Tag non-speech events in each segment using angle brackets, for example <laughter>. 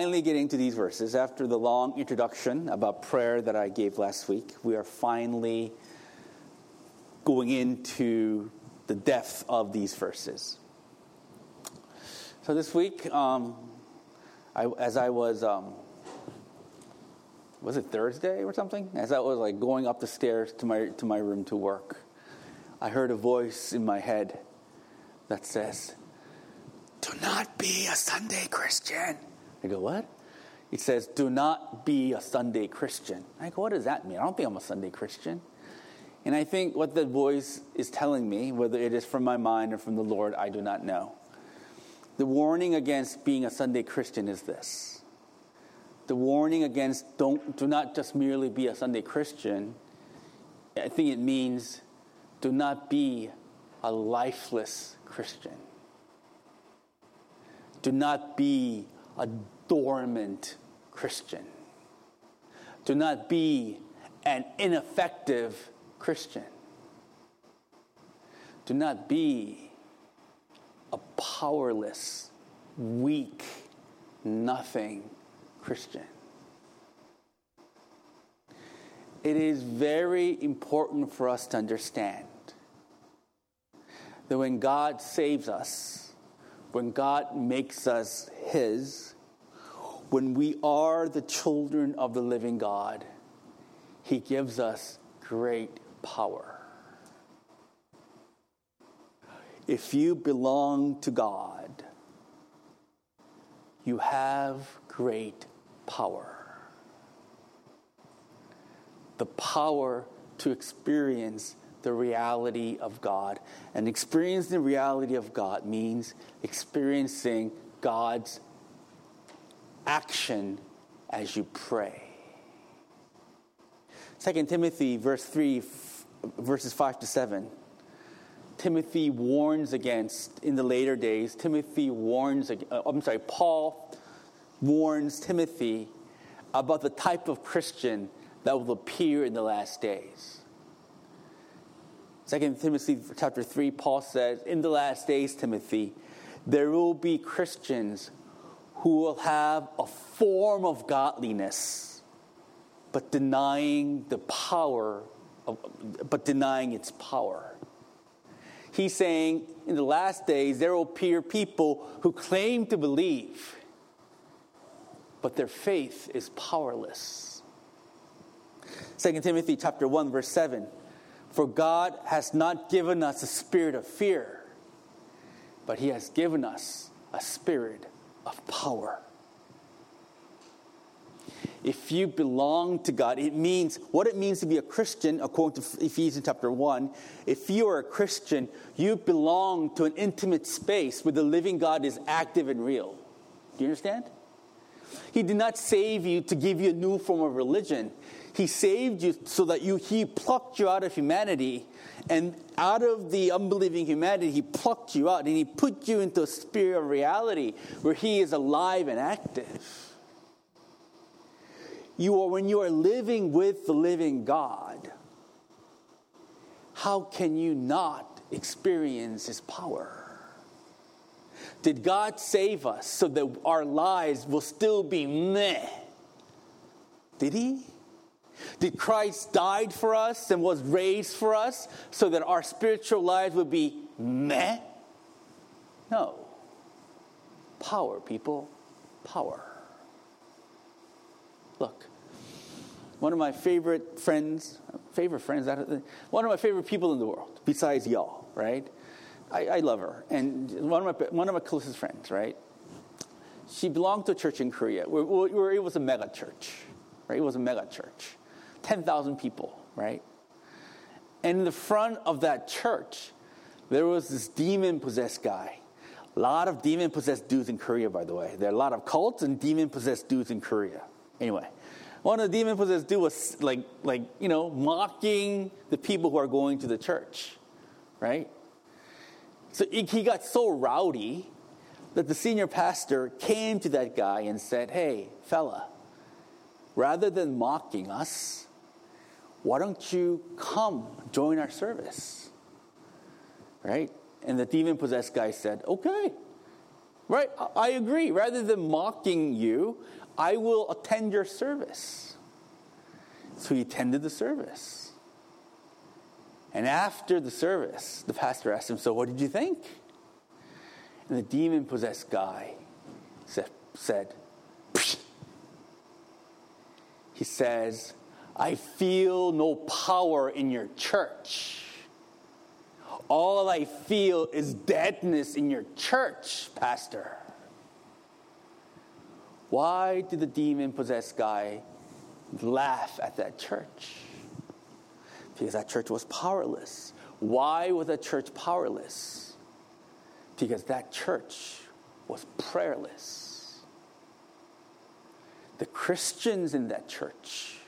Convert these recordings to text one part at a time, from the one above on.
finally getting to these verses. After the long introduction about prayer that I gave last week, we are finally going into the depth of these verses. So this week, um, I, as I was, um, was it Thursday or something? As I was like going up the stairs to my to my room to work, I heard a voice in my head that says, "Do not be a Sunday Christian." I go, "What?" It says, "Do not be a Sunday Christian." I go, "What does that mean?" I don't think I'm a Sunday Christian. And I think what that voice is telling me, whether it is from my mind or from the Lord, I do not know. The warning against being a Sunday Christian is this. The warning against don't do not just merely be a Sunday Christian. I think it means do not be a lifeless Christian. Do not be a dormant Christian. Do not be an ineffective Christian. Do not be a powerless, weak, nothing Christian. It is very important for us to understand that when God saves us, when God makes us His, when we are the children of the living God, He gives us great power. If you belong to God, you have great power. The power to experience the reality of God. And experiencing the reality of God means experiencing God's action as you pray. 2 Timothy verse 3 verses 5 to 7 Timothy warns against in the later days. Timothy warns, uh, I'm sorry, Paul warns Timothy about the type of Christian that will appear in the last days. Second Timothy chapter 3, Paul says, In the last days, Timothy, there will be Christians who will have a form of godliness, but denying the power of, but denying its power. He's saying in the last days there will appear people who claim to believe, but their faith is powerless. 2 Timothy chapter 1 verse 7 For God has not given us a spirit of fear, but he has given us a spirit of power if you belong to God, it means what it means to be a Christian, according to Ephesians chapter 1. If you are a Christian, you belong to an intimate space where the living God is active and real. Do you understand? He did not save you to give you a new form of religion. He saved you so that you, He plucked you out of humanity. And out of the unbelieving humanity, He plucked you out and He put you into a sphere of reality where He is alive and active you are when you are living with the living God, how can you not experience his power? Did God save us so that our lives will still be meh? Did he? Did Christ died for us and was raised for us so that our spiritual lives would be meh? No. Power, people. Power. Look, one of my favorite friends, favorite friends, one of my favorite people in the world, besides y'all, right? I, I love her. And one of, my, one of my closest friends, right? She belonged to a church in Korea where, where it was a mega church, right? It was a mega church. 10,000 people, right? And in the front of that church, there was this demon possessed guy. A lot of demon possessed dudes in Korea, by the way. There are a lot of cults and demon possessed dudes in Korea. Anyway, one of the demon possessed dudes was like, like, you know, mocking the people who are going to the church, right? So he got so rowdy that the senior pastor came to that guy and said, Hey, fella, rather than mocking us, why don't you come join our service? Right? And the demon possessed guy said, Okay. Right? I agree. Rather than mocking you, I will attend your service. So he attended the service. And after the service, the pastor asked him, So what did you think? And the demon possessed guy said, said He says, I feel no power in your church. All I feel is deadness in your church, Pastor. Why did the demon possessed guy laugh at that church? Because that church was powerless. Why was that church powerless? Because that church was prayerless. The Christians in that church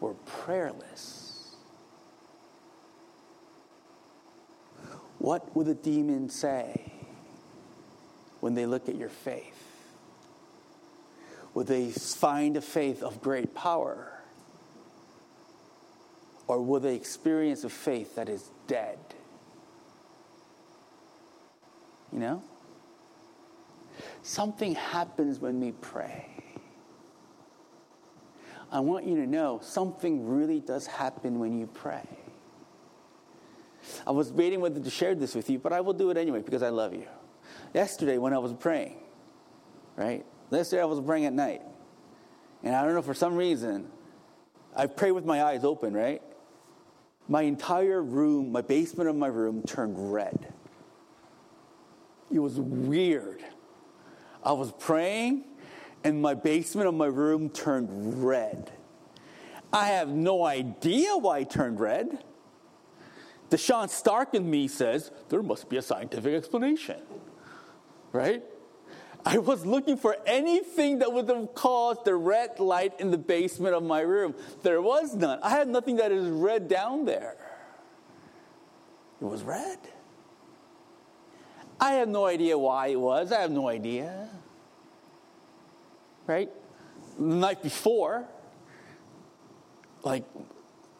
were prayerless. What would the demon say when they look at your faith? Would they find a faith of great power? Or will they experience a faith that is dead? You know? Something happens when we pray. I want you to know something really does happen when you pray. I was waiting whether to share this with you, but I will do it anyway because I love you. Yesterday, when I was praying, right? Yesterday, I was praying at night. And I don't know, for some reason, I pray with my eyes open, right? My entire room, my basement of my room turned red. It was weird. I was praying, and my basement of my room turned red. I have no idea why it turned red. Deshaun Stark in me says there must be a scientific explanation, right? I was looking for anything that would have caused the red light in the basement of my room. There was none. I had nothing that is red down there. It was red. I have no idea why it was. I have no idea. Right? The night before, like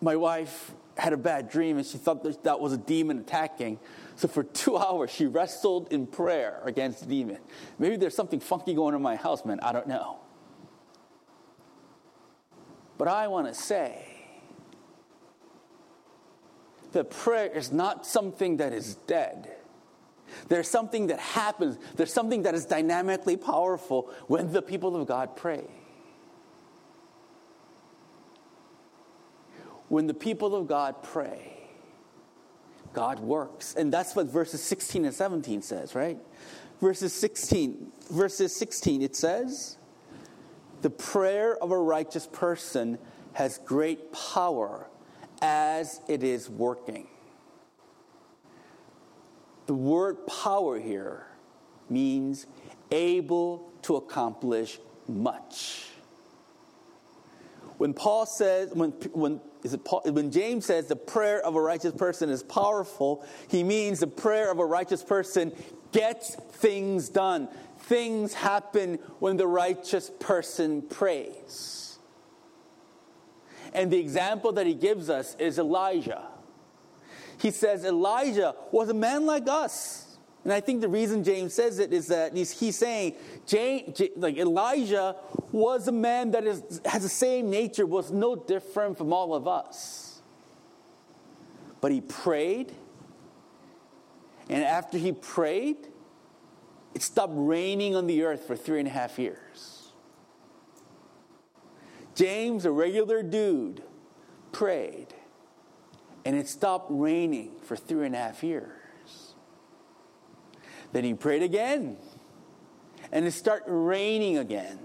my wife had a bad dream and she thought that, that was a demon attacking. So for two <laughs> hours, she wrestled in prayer against the demon. Maybe there's something funky going on in my house, man. I don't know. But I want to say that prayer is not something that is dead. There's something that happens, there's something that is dynamically powerful when the people of God pray. when the people of God pray, God works. And that's what verses 16 and 17 says, right? Verses 16, verses 16, it says, The prayer of a righteous person has great power as it is working. The word power here means able to accomplish much. When Paul says, when, when is it Paul, when James says the prayer of a righteous person is powerful, he means the prayer of a righteous person gets things done. Things happen when the righteous person prays. And the example that he gives us is Elijah. He says Elijah was a man like us. And I think the reason James says it is that he's, he's saying, James, like Elijah was a man that is, has the same nature, was no different from all of us. But he prayed, and after he prayed, it stopped raining on the earth for three and a half years. James, a regular dude, prayed, and it stopped raining for three and a half years. Then he prayed again, and it started raining again.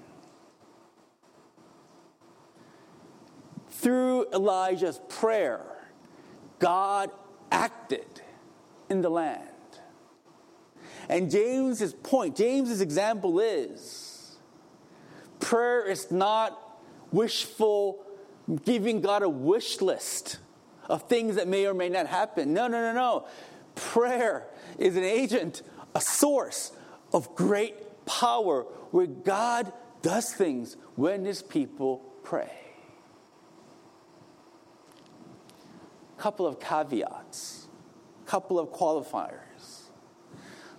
Through Elijah's prayer, God acted in the land. And James's point, James's example is prayer is not wishful giving God a wish list of things that may or may not happen. No, no, no, no. Prayer is an agent a source of great power where God does things when his people pray. A couple of caveats, a couple of qualifiers.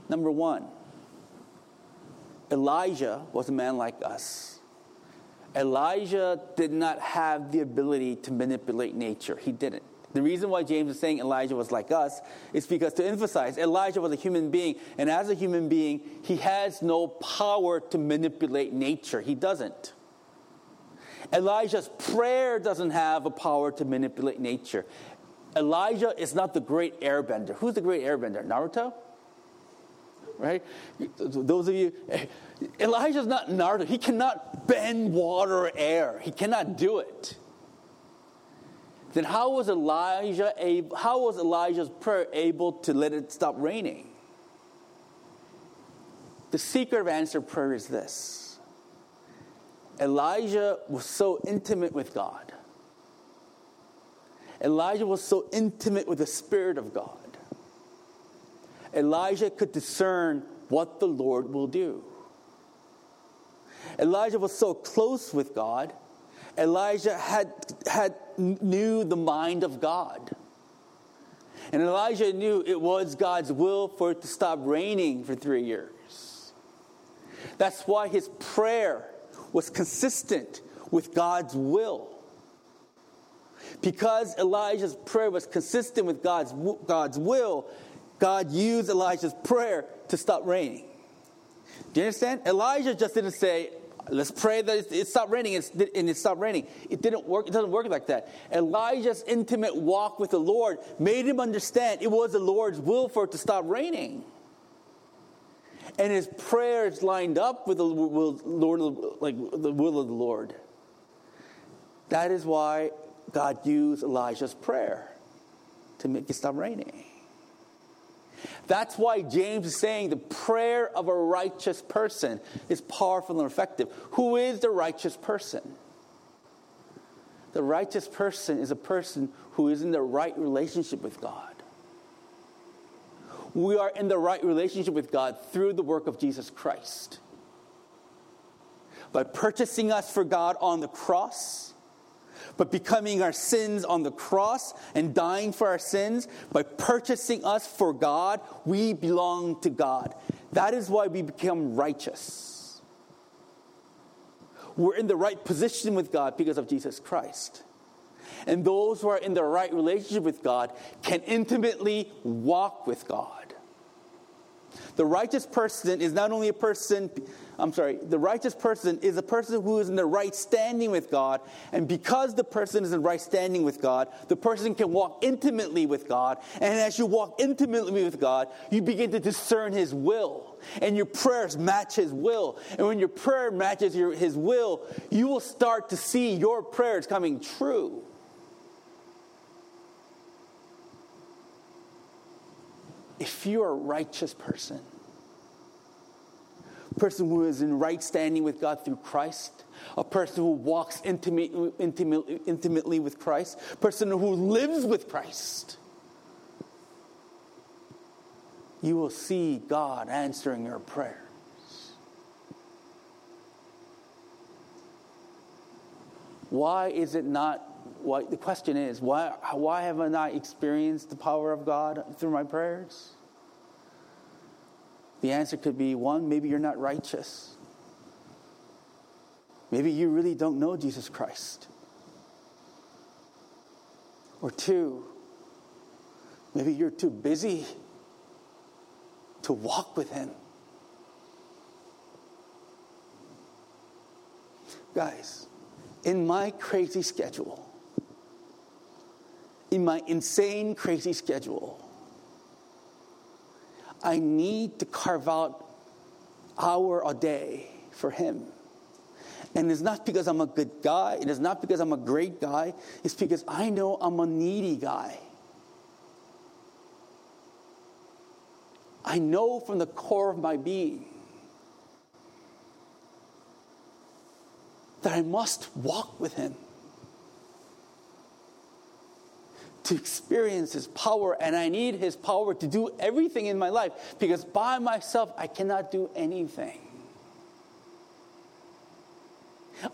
Number one, Elijah was a man like us. Elijah did not have the ability to manipulate nature. He didn't. The reason why James is saying Elijah was like us is because to emphasize Elijah was a human being, and as a human being, he has no power to manipulate nature. He doesn't. Elijah's prayer doesn't have a power to manipulate nature. Elijah is not the great airbender. Who's the great airbender? Naruto? Right? Those of you, Elijah's not Naruto. He cannot bend water or air. He cannot do it. Then how was Elijah able, how was Elijah's prayer able to let it stop raining? The secret of answered prayer is this. Elijah was so intimate with God Elijah was so intimate with the Spirit of God. Elijah could discern what the Lord will do. Elijah was so close with God. Elijah had, had knew the mind of God. And Elijah knew it was God's will for it to stop raining for three years. That's why his prayer was consistent with God's will. Because Elijah's prayer was consistent with God's, God's will, God used Elijah's prayer to stop raining. Do you understand? Elijah just didn't say, let's pray that it, stopped raining and it stopped raining. It didn't work. It doesn't work like that. Elijah's intimate walk with the Lord made him understand it was the Lord's will for it to stop raining. And his prayers lined up with the will, Lord, like the will of the Lord. That is why God used Elijah's prayer to make it stop raining. That's why James is saying the prayer of a righteous person is powerful and effective. Who is the righteous person? The righteous person is a person who is in the right relationship with God. We are in the right relationship with God through the work of Jesus Christ. By purchasing us for God on the cross, but becoming our sins on the cross and dying for our sins by purchasing us for God, we belong to God. That is why we become righteous. We're in the right position with God because of Jesus Christ. And those who are in the right relationship with God can intimately walk with God. The righteous person is not only a person, I'm sorry, the righteous person is a person who is in the right standing with God. And because the person is in right standing with God, the person can walk intimately with God. And as you walk intimately with God, you begin to discern His will. And your prayers match His will. And when your prayer matches your, His will, you will start to see your prayers coming true. If you're a righteous person, a person who is in right standing with God through Christ, a person who walks intimately, intimately, with Christ, a person who lives with Christ, you will see God answering your prayers. Why is it not? Why, the question is, why, why haven't I experienced the power of God through my prayers? The answer could be one, maybe you're not righteous. Maybe you really don't know Jesus Christ. Or two, maybe you're too busy to walk with Him. Guys, in my crazy schedule, in my insane, crazy schedule, I need to carve out hour a day for him. And it's not because I'm a good guy, it is not because I'm a great guy, it's because I know I'm a needy guy. I know from the core of my being that I must walk with him. To experience His power, and I need His power to do everything in my life because by myself I cannot do anything.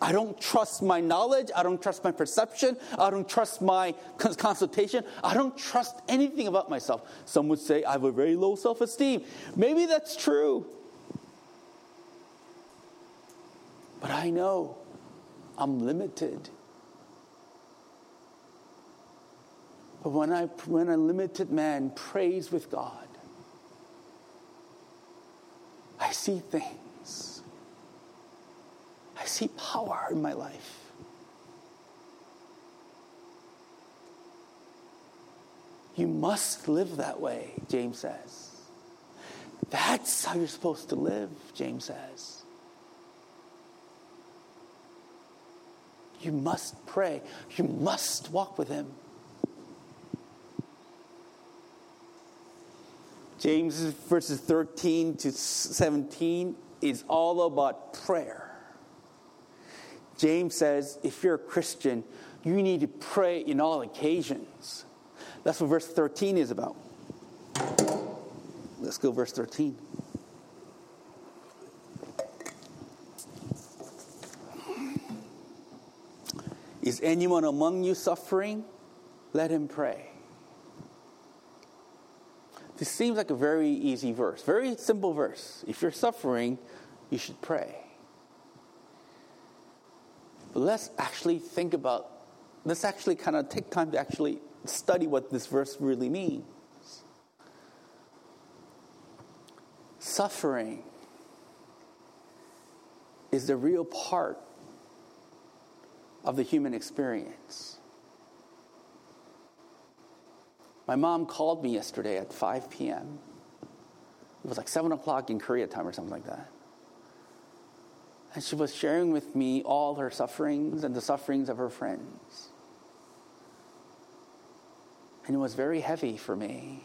I don't trust my knowledge. I don't trust my perception. I don't trust my consultation. I don't trust anything about myself. Some would say I have a very low self esteem. Maybe that's true. But I know I'm limited. But when, I, when a limited man prays with God, I see things. I see power in my life. You must live that way, James says. That's how you're supposed to live, James says. You must pray. You must walk with Him. James verses 13 to 17 is all about prayer. James says if you're a Christian, you need to pray in all occasions. That's what verse 13 is about. Let's go, verse 13. Is anyone among you suffering? Let him pray. This seems like a very easy verse, very simple verse. If you're suffering, you should pray. But let's actually think about, let's actually kind of take time to actually study what this verse really means. Suffering is the real part of the human experience. My mom called me yesterday at 5 p.m. It was like 7 o'clock in Korea time or something like that. And she was sharing with me all her sufferings and the sufferings of her friends. And it was very heavy for me.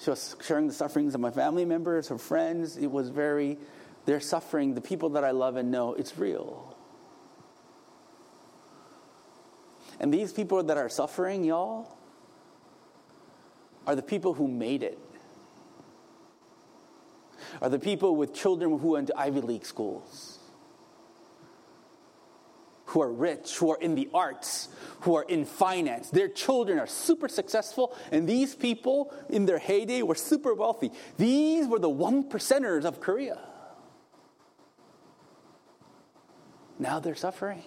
She was sharing the sufferings of my family members, her friends. It was very, their suffering, the people that I love and know, it's real. And these people that are suffering, y'all, are the people who made it. Are the people with children who went to Ivy League schools who are rich, who are in the arts, who are in finance. Their children are super successful, and these people in their heyday were super wealthy. These were the one percenters of Korea. Now they're suffering.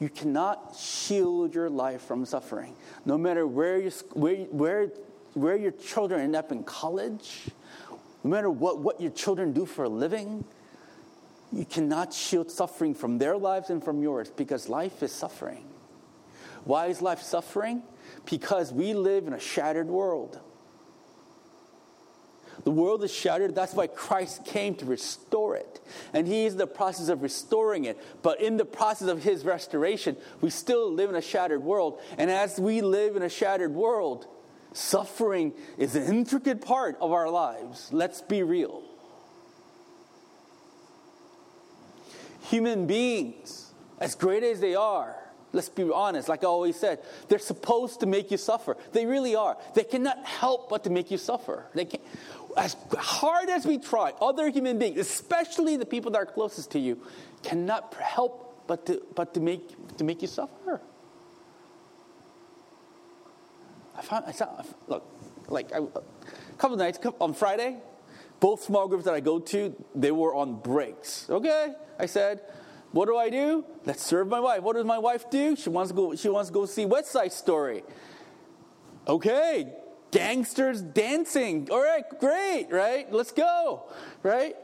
You cannot shield your life from suffering. No matter where, you, where, where, where your children end up in college, no matter what, what your children do for a living, you cannot shield suffering from their lives and from yours because life is suffering. Why is life suffering? Because we live in a shattered world. The world is shattered. That's why Christ came to restore it. And He is in the process of restoring it. But in the process of His restoration, we still live in a shattered world. And as we live in a shattered world, Suffering is an intricate part of our lives. Let's be real. Human beings, as great as they are, let's be honest, like I always said, they're supposed to make you suffer. They really are. They cannot help but to make you suffer. They can as hard as we try, other human beings, especially the people that are closest to you, cannot help but to, but to, make, to make you suffer. I found, I saw, look, like I, a couple nights on Friday, both small groups that I go to, they were on breaks. Okay, I said, what do I do? Let's serve my wife. What does my wife do? She wants to go. She wants to go see West Side Story. Okay, gangsters dancing. All right, great, right? Let's go, right?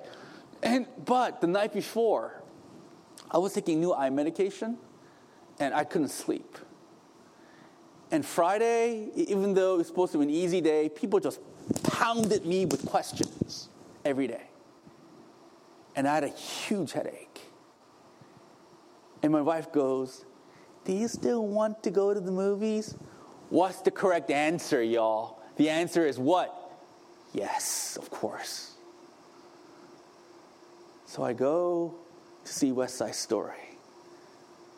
And but the night before, I was taking new eye medication, and I couldn't sleep. And Friday, even though it was supposed to be an easy day, people just pounded me with questions every day. And I had a huge headache. And my wife goes, Do you still want to go to the movies? What's the correct answer, y'all? The answer is what? Yes, of course. So I go to see West Side Story.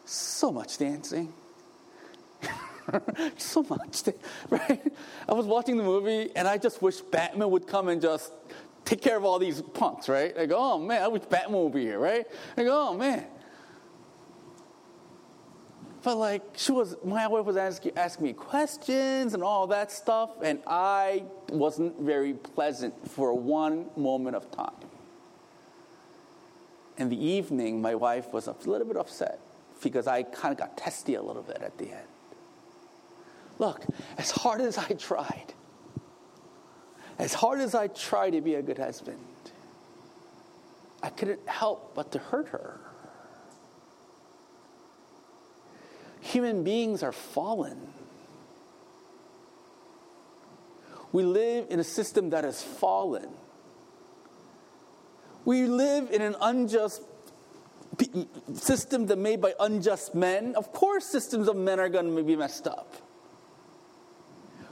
So much dancing. <laughs> so much, right? I was watching the movie and I just wish Batman would come and just take care of all these punks, right? Go, oh man, I wish Batman would be here, right? Go, oh man. But like she was, my wife was asking, asking me questions and all that stuff, and I wasn't very pleasant for one moment of time. In the evening, my wife was a little bit upset because I kind of got testy a little bit at the end. Look, as hard as I tried, as hard as I tried to be a good husband, I couldn't help but to hurt her. Human beings are fallen. We live in a system that is fallen. We live in an unjust system that made by unjust men. Of course, systems of men are going to be messed up.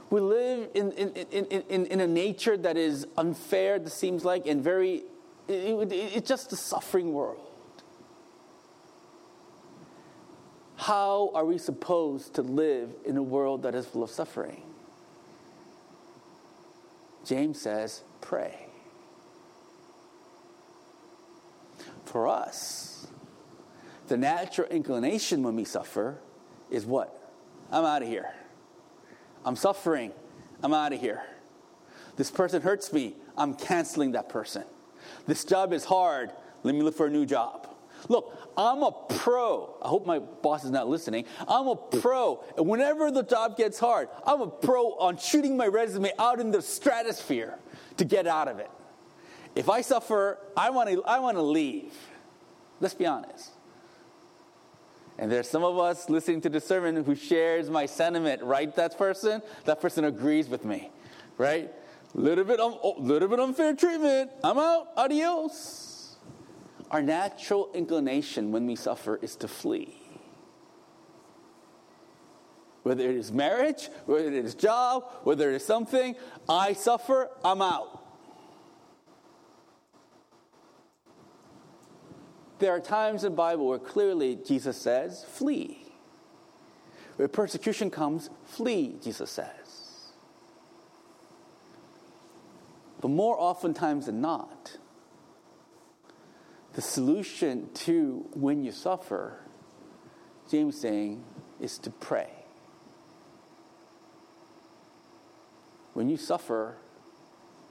We live in, in, in, in, in a nature that is unfair, it seems like, and very, it, it, it's just a suffering world. How are we supposed to live in a world that is full of suffering? James says, pray. For us, the natural inclination when we suffer is what? I'm out of here. I'm suffering. I'm out of here. This person hurts me. I'm canceling that person. This job is hard. Let me look for a new job. Look, I'm a pro. I hope my boss is not listening. I'm a pro. And whenever the job gets hard, I'm a pro on shooting my resume out in the stratosphere to get out of it. If I suffer, I want to I want to leave. Let's be honest. And there's some of us listening to the sermon who shares my sentiment, right? That person, that person agrees with me, right? Little bit, um, oh, little bit unfair treatment. I'm out. Adios. Our natural inclination when we suffer is to flee. Whether it is marriage, whether it is job, whether it is something, I suffer, I'm out. There are times in the Bible where clearly Jesus says, flee. Where persecution comes, flee, Jesus says. But more oftentimes than not, the solution to when you suffer, James saying, is to pray. When you suffer,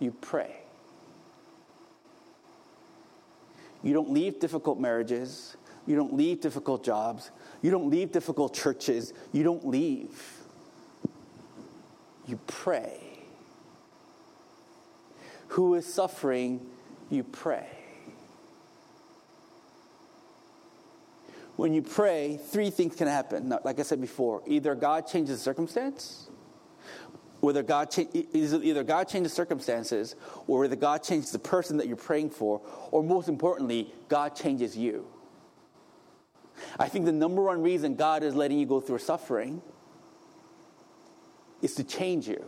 you pray. You don't leave difficult marriages. You don't leave difficult jobs. You don't leave difficult churches. You don't leave. You pray. Who is suffering, you pray. When you pray, three things can happen. Like I said before, either God changes the circumstance, whether God cha- either God changes circumstances or whether God changes the person that you're praying for, or most importantly, God changes you. I think the number one reason God is letting you go through suffering is to change you.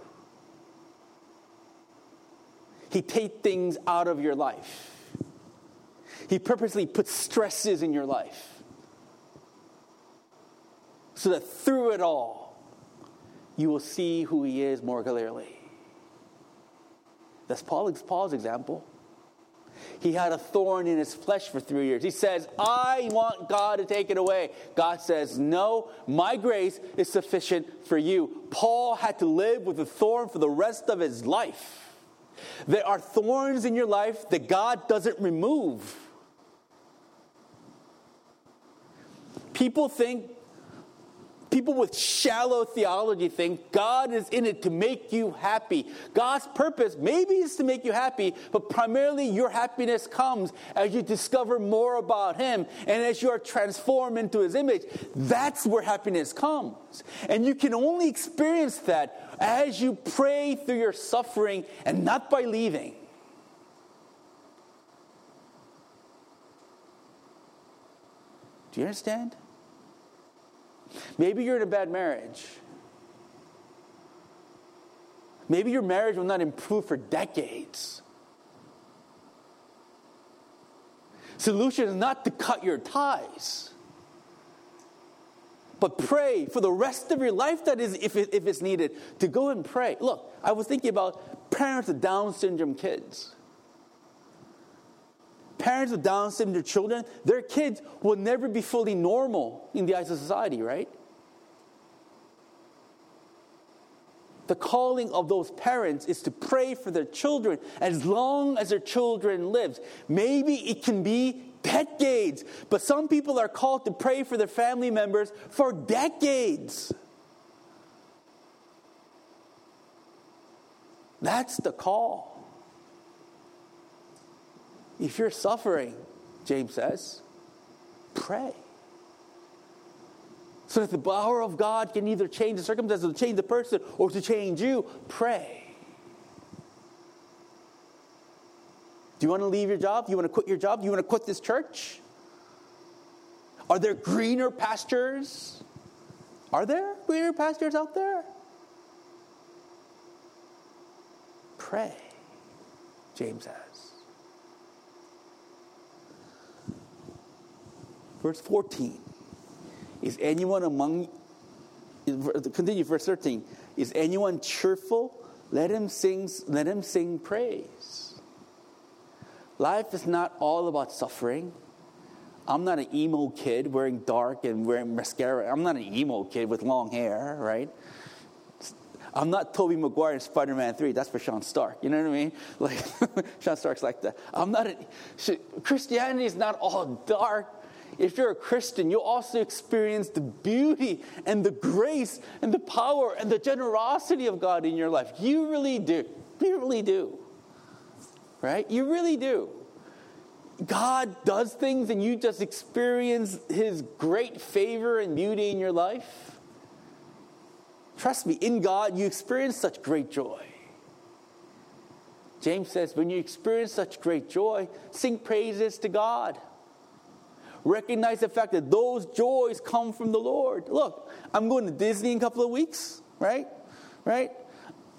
He takes things out of your life. He purposely puts stresses in your life so that through it all, you will see who he is more clearly. That's Paul's, Paul's example. He had a thorn in his flesh for three years. He says, I want God to take it away. God says, No, my grace is sufficient for you. Paul had to live with a thorn for the rest of his life. There are thorns in your life that God doesn't remove. People think people with shallow theology think God is in it to make you happy. God's purpose maybe is to make you happy, but primarily your happiness comes as you discover more about Him and as you are transformed into His image. That's where happiness comes. And you can only experience that as you pray through your suffering and not by leaving. Do you understand? Maybe you're in a bad marriage. Maybe your marriage will not improve for decades. Solution is not to cut your ties, but pray for the rest of your life. That is, if, it, if it's needed, to go and pray. Look, I was thinking about parents of Down syndrome kids parents with Down syndrome, their children, their kids will never be fully normal in the eyes of society, right? The calling of those parents is to pray for their children as long as their children live. Maybe it can be decades, but some people are called to pray for their family members for decades. That's the call. If you're suffering, James says, pray. So that the power of God can either change the circumstances, or change the person, or to change you, pray. Do you want to leave your job? Do you want to quit your job? Do you want to quit this church? Are there greener pastures? Are there greener pastures out there? Pray, James says. Verse 14. Is anyone among continue verse 13. Is anyone cheerful? Let him sing let him sing praise. Life is not all about suffering. I'm not an emo kid wearing dark and wearing mascara. I'm not an emo kid with long hair, right? I'm not Tobey Maguire in Spider Man 3. That's for Sean Stark. You know what I mean? Like, <laughs> Sean Stark's like that. I'm not a, Christianity is not all dark. If you're a Christian, you'll also experience the beauty and the grace and the power and the generosity of God in your life. You really do. You really do. Right? You really do. God does things and you just experience His great favor and beauty in your life. Trust me, in God, you experience such great joy. James says, when you experience such great joy, sing praises to God. Recognize the fact that those joys come from the Lord. Look, I'm going to Disney in a couple of weeks, right? Right?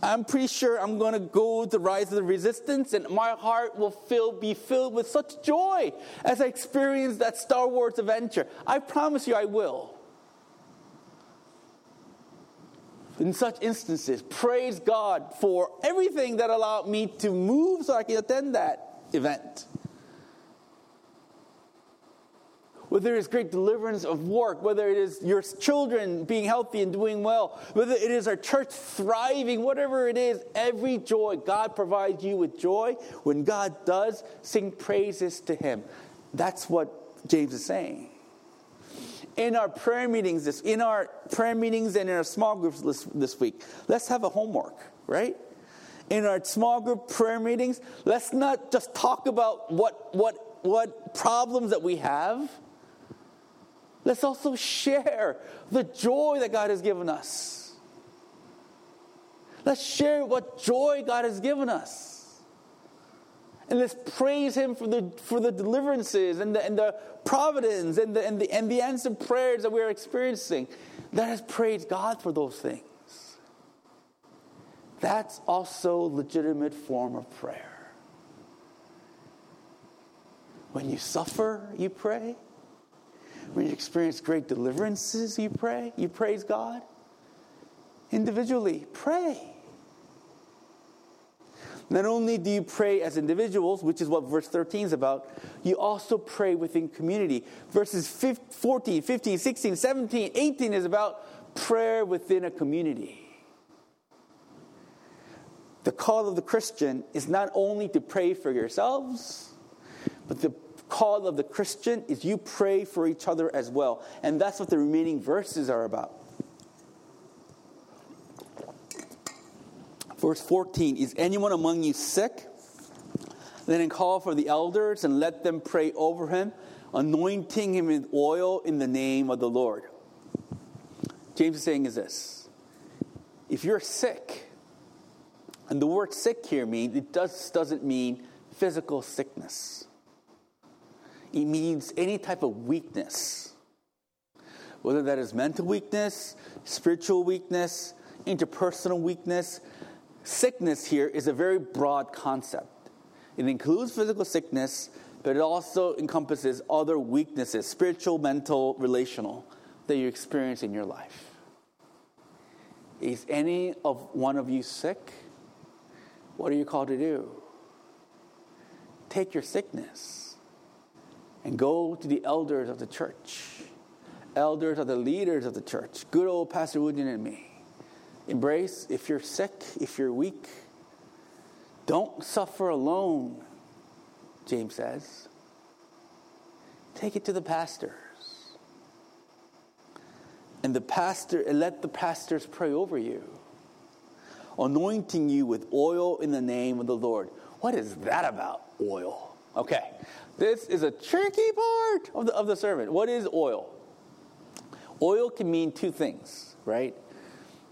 I'm pretty sure I'm going to go to Rise of the Resistance, and my heart will fill, be filled with such joy as I experience that Star Wars adventure. I promise you I will. In such instances, praise God for everything that allowed me to move so I can attend that event. Whether it is great deliverance of work, whether it is your children being healthy and doing well, whether it is our church thriving, whatever it is, every joy, God provides you with joy. When God does, sing praises to Him. That's what James is saying. In our prayer meetings, this, in our prayer meetings and in our small groups this, this week, let's have a homework, right? In our small group prayer meetings, let's not just talk about what, what, what problems that we have Let's also share the joy that God has given us. Let's share what joy God has given us. And let's praise Him for the, for the deliverances and the, and the providence and the, and, the, and the answered prayers that we're experiencing. Let us praise God for those things. That's also legitimate form of prayer. When you suffer, you pray. When you experience great deliverances, you pray. You praise God. Individually, pray. Not only do you pray as individuals, which is what verse 13 is about, you also pray within community. Verses 14, 15, 16, 17, 18 is about prayer within a community. The call of the Christian is not only to pray for yourselves, but to call of the Christian is you pray for each other as well. And that's what the remaining verses are about. Verse 14 Is anyone among you sick? Then call for the elders and let them pray over him, anointing him with oil in the name of the Lord. James is saying is this if you're sick, and the word sick here means it does, doesn't mean physical sickness. It means any type of weakness, whether that is mental weakness, spiritual weakness, interpersonal weakness. Sickness here is a very broad concept. It includes physical sickness, but it also encompasses other weaknesses spiritual, mental, relational that you experience in your life. Is any of one of you sick? What are you called to do? Take your sickness and go to the elders of the church. Elders are the leaders of the church. Good old Pastor Woodin and me. Embrace if you're sick, if you're weak. Don't suffer alone, James says. Take it to the pastors. And the pastor and let the pastors pray over you, anointing you with oil in the name of the Lord. What is that about? Oil. Okay. This is a tricky part of the, of the sermon. What is oil? Oil can mean two things, right?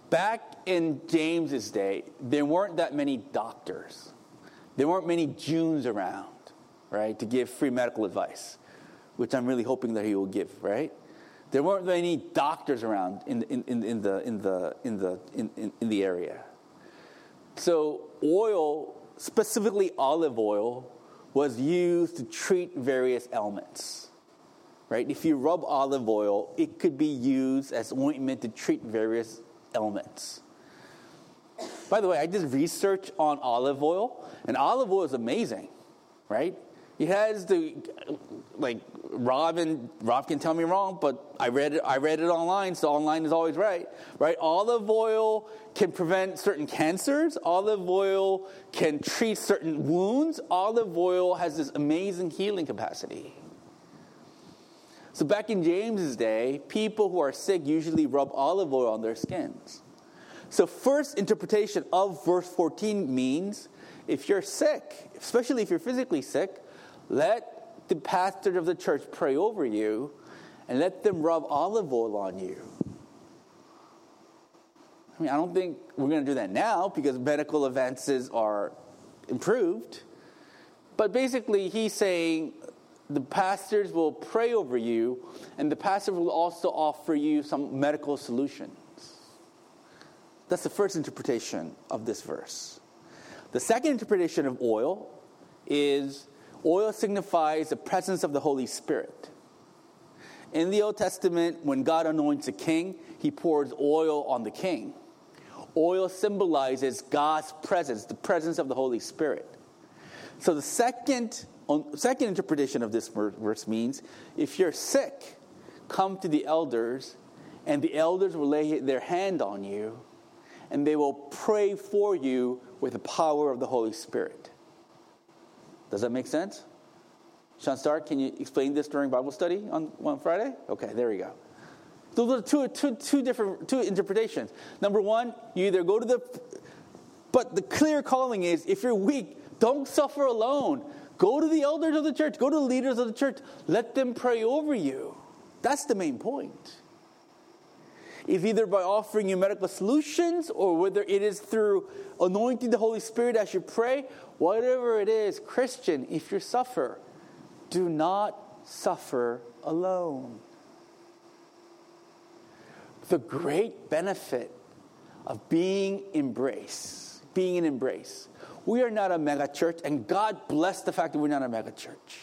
Back in James's day, there weren't that many doctors. There weren't many Jews around, right, to give free medical advice, which I'm really hoping that he will give, right? There weren't many doctors around in, in, in, the, in, the, in, the, in, in the area. So, oil, specifically olive oil, was used to treat various ailments. Right? If you rub olive oil, it could be used as ointment to treat various ailments. By the way, I did research on olive oil, and olive oil is amazing, right? It has the like Rob Rob can tell me wrong, but I read it. I read it online, so online is always right. Right? Olive oil can prevent certain cancers. Olive oil can treat certain wounds. Olive oil has this amazing healing capacity. So back in James's day, people who are sick usually rub olive oil on their skins. So first interpretation of verse 14 means if you're sick, especially if you're physically sick, let the pastor of the church pray over you and let them rub olive oil on you. I mean, I don't think we're going to do that now because medical advances are improved. But basically, he's saying the pastors will pray over you, and the pastor will also offer you some medical solutions. That's the first interpretation of this verse. The second interpretation of oil is Oil signifies the presence of the Holy Spirit. In the Old Testament, when God anoints a king, he pours oil on the king. Oil symbolizes God's presence, the presence of the Holy Spirit. So the second, um, second interpretation of this verse means if you're sick, come to the elders, and the elders will lay their hand on you, and they will pray for you with the power of the Holy Spirit. Does that make sense? Sean Stark, can you explain this during Bible study on, on Friday? Okay, there we go. Those are two, two, two different two interpretations. Number one, you either go to the, but the clear calling is if you're weak, don't suffer alone. Go to the elders of the church, go to the leaders of the church, let them pray over you. That's the main point. If either by offering you medical solutions or whether it is through anointing the Holy Spirit as you pray Whatever it is, Christian, if you suffer, do not suffer alone. The great benefit of being embrace, being an embrace. We are not a mega church, and God bless the fact that we're not a mega church.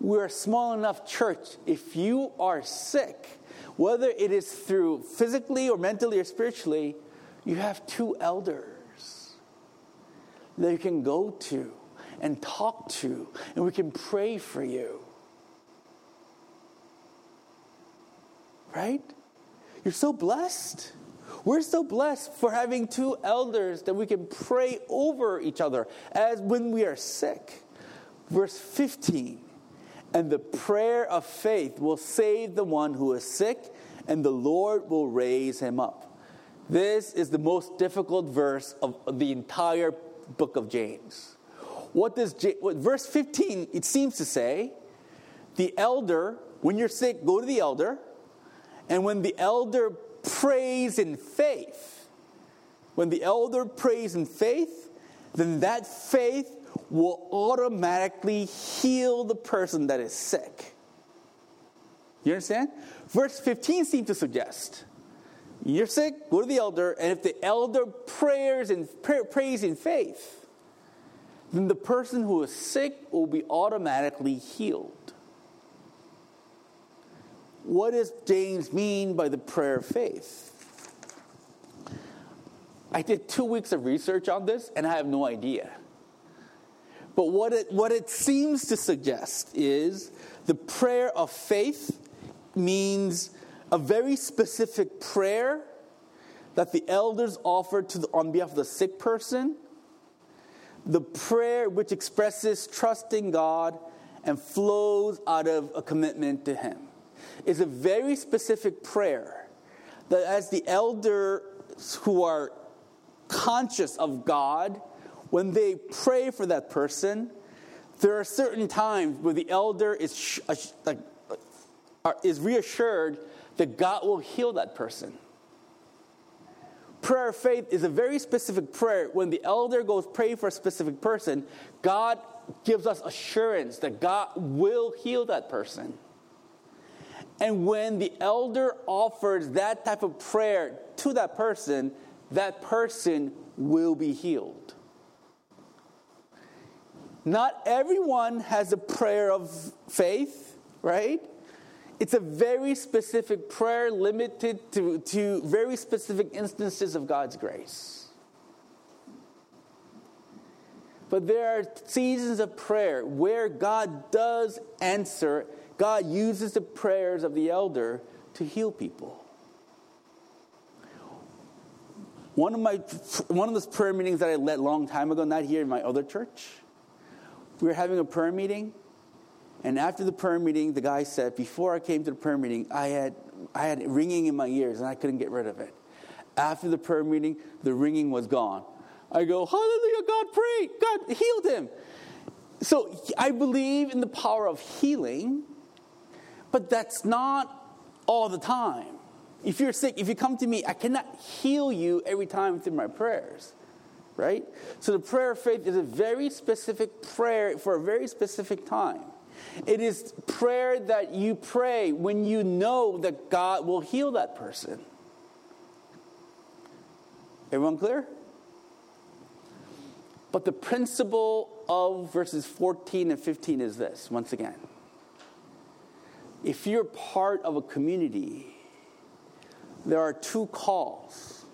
We're a small enough church. If you are sick, whether it is through physically or mentally or spiritually, you have two elders that you can go to and talk to, and we can pray for you. Right? You're so blessed. We're so blessed for having two elders that we can pray over each other as when we are sick. Verse 15 And the prayer of faith will save the one who is sick, and the Lord will raise him up. This is the most difficult verse of the entire book of James. What does what, verse 15 it seems to say? The elder, when you're sick, go to the elder, and when the elder prays in faith, when the elder prays in faith, then that faith will automatically heal the person that is sick. You understand? Verse 15 seems to suggest you're sick, go to the elder, and if the elder prayers and pray, prays in faith, then the person who is sick will be automatically healed. What does James mean by the prayer of faith? I did two weeks of research on this and I have no idea. But what it, what it seems to suggest is the prayer of faith means a very specific prayer that the elders offer to the, on behalf of the sick person, the prayer which expresses trust in God and flows out of a commitment to Him, is a very specific prayer that as the elders who are conscious of God, when they pray for that person, there are certain times where the elder is, like, uh, is reassured that God will heal that person. Prayer of faith is a very specific prayer. When the elder goes pray for a specific person, God gives us assurance that God will heal that person. And when the elder offers that type of prayer to that person, that person will be healed. Not everyone has a prayer of faith, right? It's a very specific prayer limited to, to very specific instances of God's grace. But there are seasons of prayer where God does answer, God uses the prayers of the elder to heal people. One of my one of those prayer meetings that I led a long time ago, not here in my other church, we were having a prayer meeting, and after the prayer meeting, the guy said, Before I came to the prayer meeting, I had, I had ringing in my ears and I couldn't get rid of it. After the prayer meeting, the ringing was gone. I go, Hallelujah, God prayed, God healed him. So I believe in the power of healing, but that's not all the time. If you're sick, if you come to me, I cannot heal you every time through my prayers right? So the prayer of faith is a very specific prayer for a very specific time. It is prayer that you pray when you know that God will heal that person. Everyone clear? But the principle of verses 14 and 15 is this once again. If you're part of a community, there are two calls.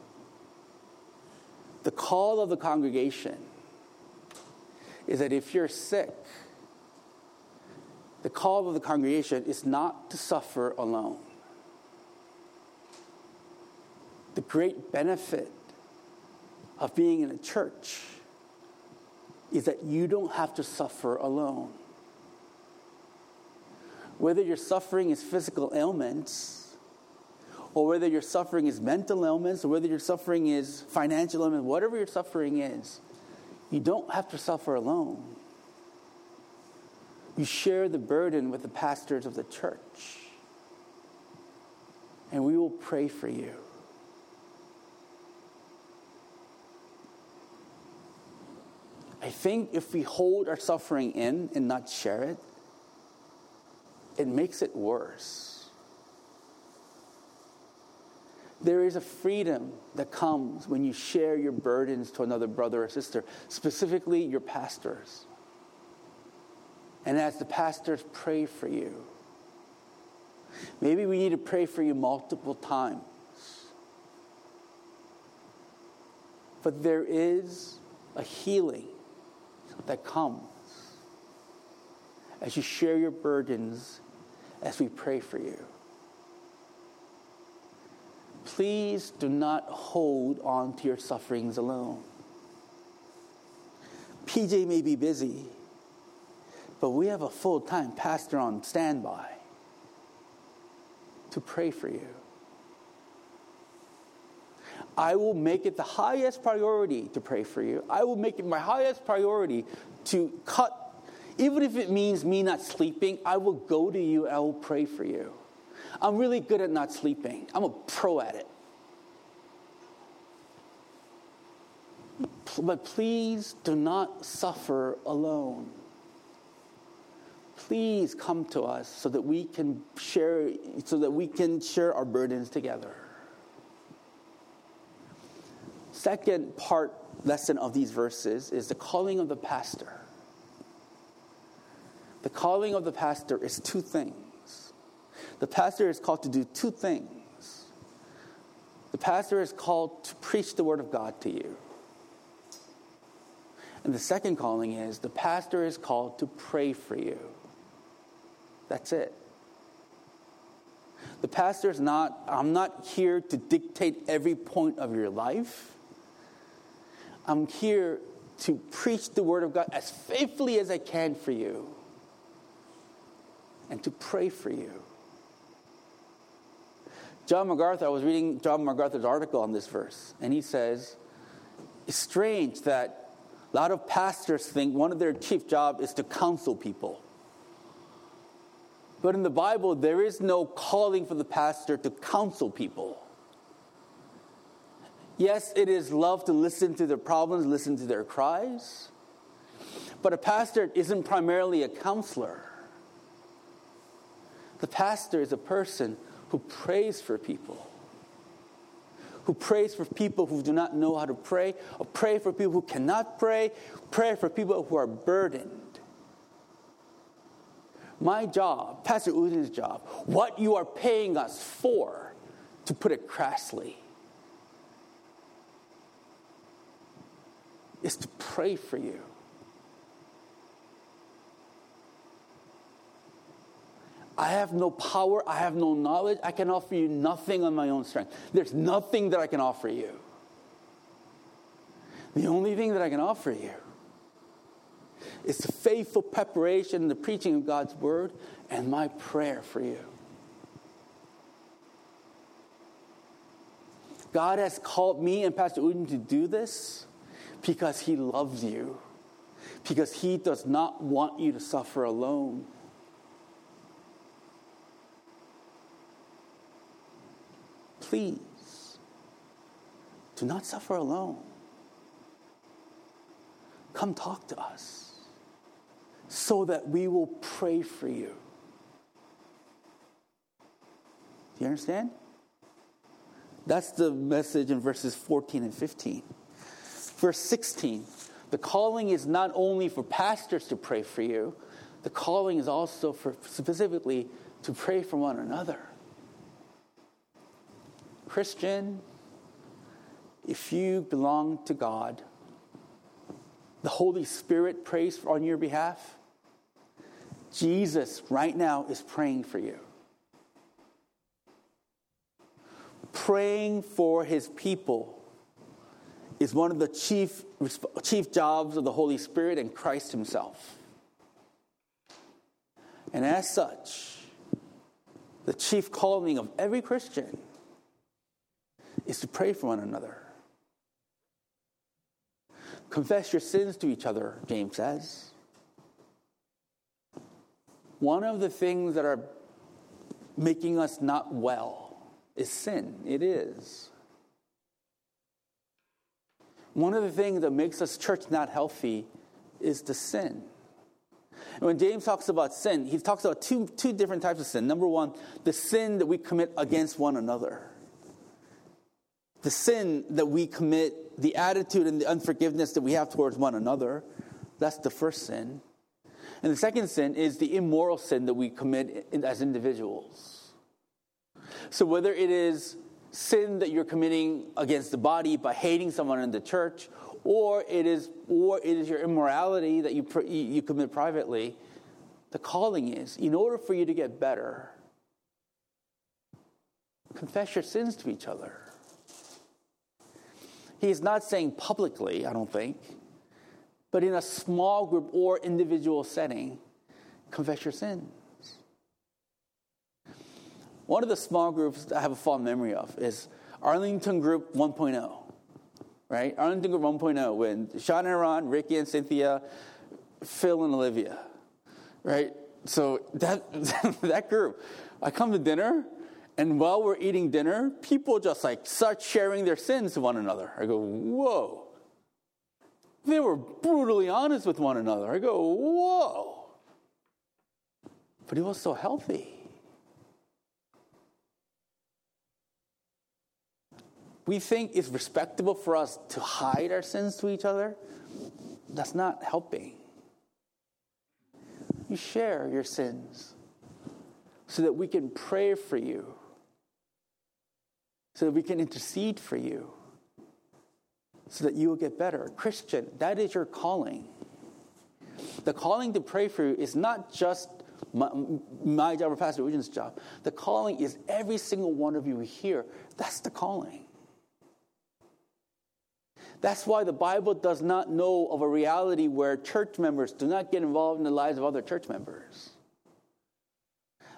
The call of the congregation is that if you're sick, the call of the congregation is not to suffer alone. The great benefit of being in a church is that you don't have to suffer alone. Whether your suffering is physical ailments, or whether your suffering is mental ailments, or whether your suffering is financial ailments, whatever your suffering is, you don't have to suffer alone. You share the burden with the pastors of the church. And we will pray for you. I think if we hold our suffering in and not share it, it makes it worse. There is a freedom that comes when you share your burdens to another brother or sister, specifically your pastors. And as the pastors pray for you, maybe we need to pray for you multiple times. But there is a healing that comes as you share your burdens as we pray for you. Please do not hold on to your sufferings alone. PJ may be busy but we have a full time pastor on standby to pray for you. I will make it the highest priority to pray for you. I will make it my highest priority to cut, even if it means me not sleeping, I will go to you and I will pray for you. I'm really good at not sleeping, I'm a pro at it. But please do not suffer alone please come to us so that we can share so that we can share our burdens together. Second part lesson of these verses is the calling of the pastor. The calling of the pastor is two things. The pastor is called to do two things. The pastor is called to preach the word of god to you. And the second calling is the pastor is called to pray for you that's it. The pastor is not, I'm not here to dictate every point of your life. I'm here to preach the word of God as faithfully as I can for you and to pray for you. John MacArthur, I was reading John MacArthur's article on this verse, and he says, It's strange that a lot of pastors think one of their chief job is to counsel people. But in the Bible, there is no calling for the pastor to counsel people. Yes, it is love to listen to their problems, listen to their cries. But a pastor isn't primarily a counselor. The pastor is a person who prays for people, who prays for people who do not know how to pray, or pray for people who cannot pray, pray for people who are burdened. My job, Pastor Udin's job, what you are paying us for, to put it crassly, is to pray for you. I have no power, I have no knowledge, I can offer you nothing on my own strength. There's nothing that I can offer you. The only thing that I can offer you is the faithful preparation and the preaching of God's word and my prayer for you. God has called me and Pastor Uden to do this because he loves you, because he does not want you to suffer alone. Please, do not suffer alone. Come talk to us so that we will pray for you. Do you understand? That's the message in verses 14 and 15. Verse 16 the calling is not only for pastors to pray for you, the calling is also for specifically to pray for one another. Christian, if you belong to God, the Holy Spirit prays on your behalf. Jesus, right now, is praying for you. Praying for his people is one of the chief, chief jobs of the Holy Spirit and Christ himself. And as such, the chief calling of every Christian is to pray for one another. Confess your sins to each other, James says. One of the things that are making us not well is sin. It is. One of the things that makes us church not healthy is the sin. And when James talks about sin, he talks about two, two different types of sin. Number one, the sin that we commit against one another the sin that we commit, the attitude and the unforgiveness that we have towards one another. That's the first sin. And the second sin is the immoral sin that we commit as individuals. So whether it is sin that you're committing against the body by hating someone in the church, or it is, or it is your immorality that you, you commit privately, the calling is in order for you to get better, confess your sins to each other. He's not saying publicly, I don't think, but in a small group or individual setting, confess your sins. One of the small groups I have a fond memory of is Arlington Group 1.0, right? Arlington Group 1.0 when Sean and Ron, Ricky and Cynthia, Phil and Olivia, right? So that, <laughs> that group, I come to dinner and while we're eating dinner, people just like start sharing their sins to one another. I go, whoa. They were brutally honest with one another. I go, whoa. But it was so healthy. We think it's respectable for us to hide our sins to each other. That's not helping. You share your sins so that we can pray for you so that we can intercede for you, so that you will get better. Christian, that is your calling. The calling to pray for you is not just my, my job or Pastor Eugene's job. The calling is every single one of you here. That's the calling. That's why the Bible does not know of a reality where church members do not get involved in the lives of other church members.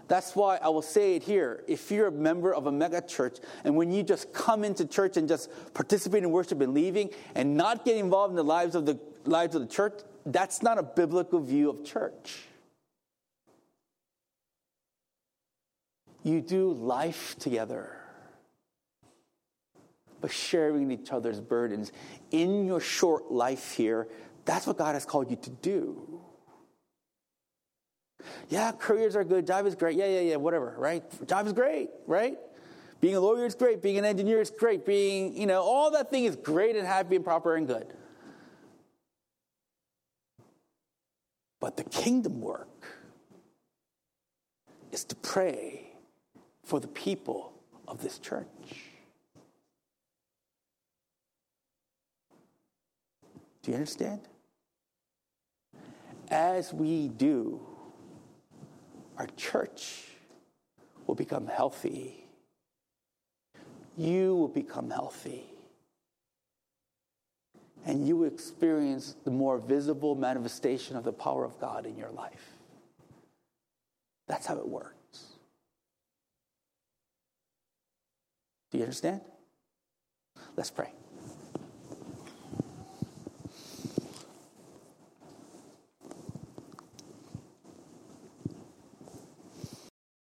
That's why I will say it here. If you're a member of a mega church and when you just come into church and just participate in worship and leaving and not get involved in the lives of the lives of the church, that's not a biblical view of church. You do life together by sharing each other's burdens. In your short life here, that's what God has called you to do. Yeah, careers are good. Job is great. Yeah, yeah, yeah, whatever, right? Job is great, right? Being a lawyer is great. Being an engineer is great. Being, you know, all that thing is great and happy and proper and good. But the kingdom work is to pray for the people of this church. Do you understand? As we do, our church will become healthy. You will become healthy. And you will experience the more visible manifestation of the power of God in your life. That's how it works. Do you understand? Let's pray.